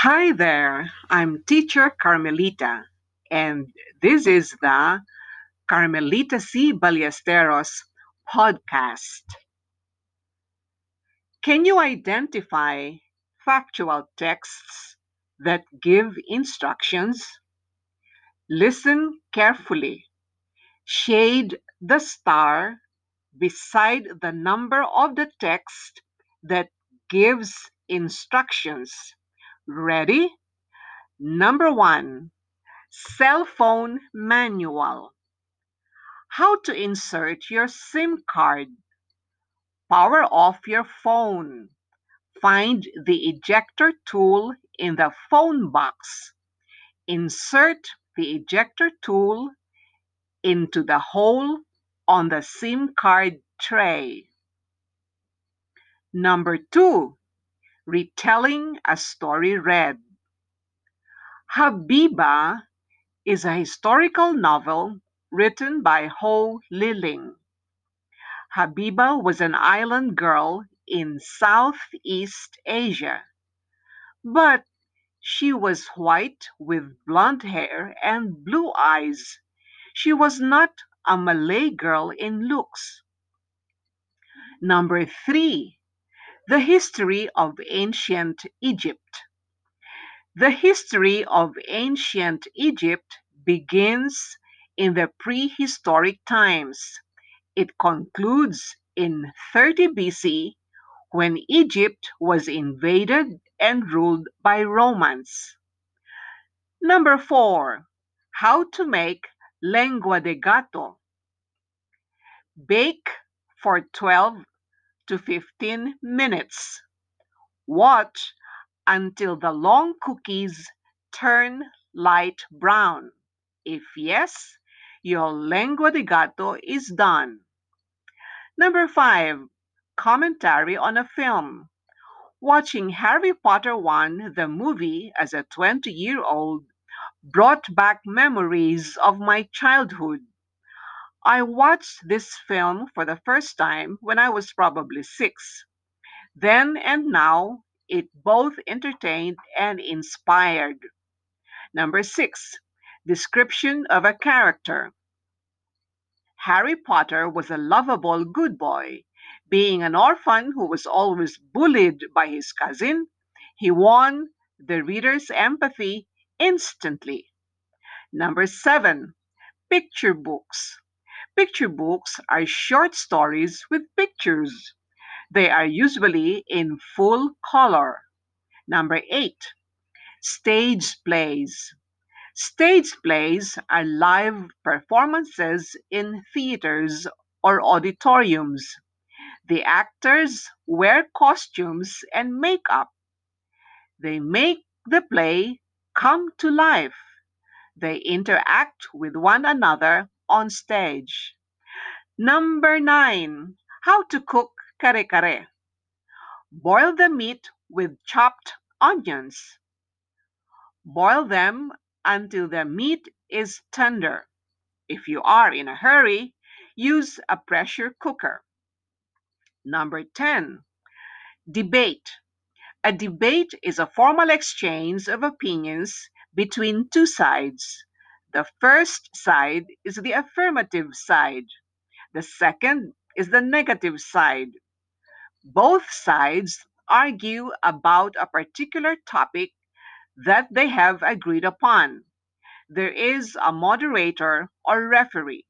Hi there, I'm teacher Carmelita, and this is the Carmelita C. Ballesteros podcast. Can you identify factual texts that give instructions? Listen carefully. Shade the star beside the number of the text that gives instructions. Ready? Number one, cell phone manual. How to insert your SIM card. Power off your phone. Find the ejector tool in the phone box. Insert the ejector tool into the hole on the SIM card tray. Number two, retelling a story read. Habiba is a historical novel written by Ho Liling. Habiba was an island girl in Southeast Asia, but she was white with blonde hair and blue eyes. She was not a Malay girl in looks. Number three, the history of ancient Egypt. The history of ancient Egypt begins in the prehistoric times. It concludes in 30 BC when Egypt was invaded and ruled by Romans. Number four, how to make lengua de gato. Bake for 12 to 15 minutes. Watch until the long cookies turn light brown. If yes, your lengua de gato is done. Number five, commentary on a film. Watching Harry Potter 1, the movie, as a 20 year old brought back memories of my childhood. I watched this film for the first time when I was probably six. Then and now, it both entertained and inspired. Number six, description of a character. Harry Potter was a lovable good boy. Being an orphan who was always bullied by his cousin, he won the reader's empathy instantly. Number seven, picture books. Picture books are short stories with pictures. They are usually in full color. Number eight, stage plays. Stage plays are live performances in theaters or auditoriums. The actors wear costumes and makeup. They make the play come to life. They interact with one another on stage. Number nine, how to cook kare kare. Boil the meat with chopped onions. Boil them until the meat is tender. If you are in a hurry, use a pressure cooker. Number 10, debate. A debate is a formal exchange of opinions between two sides. The first side is the affirmative side. The second is the negative side. Both sides argue about a particular topic that they have agreed upon. There is a moderator or referee.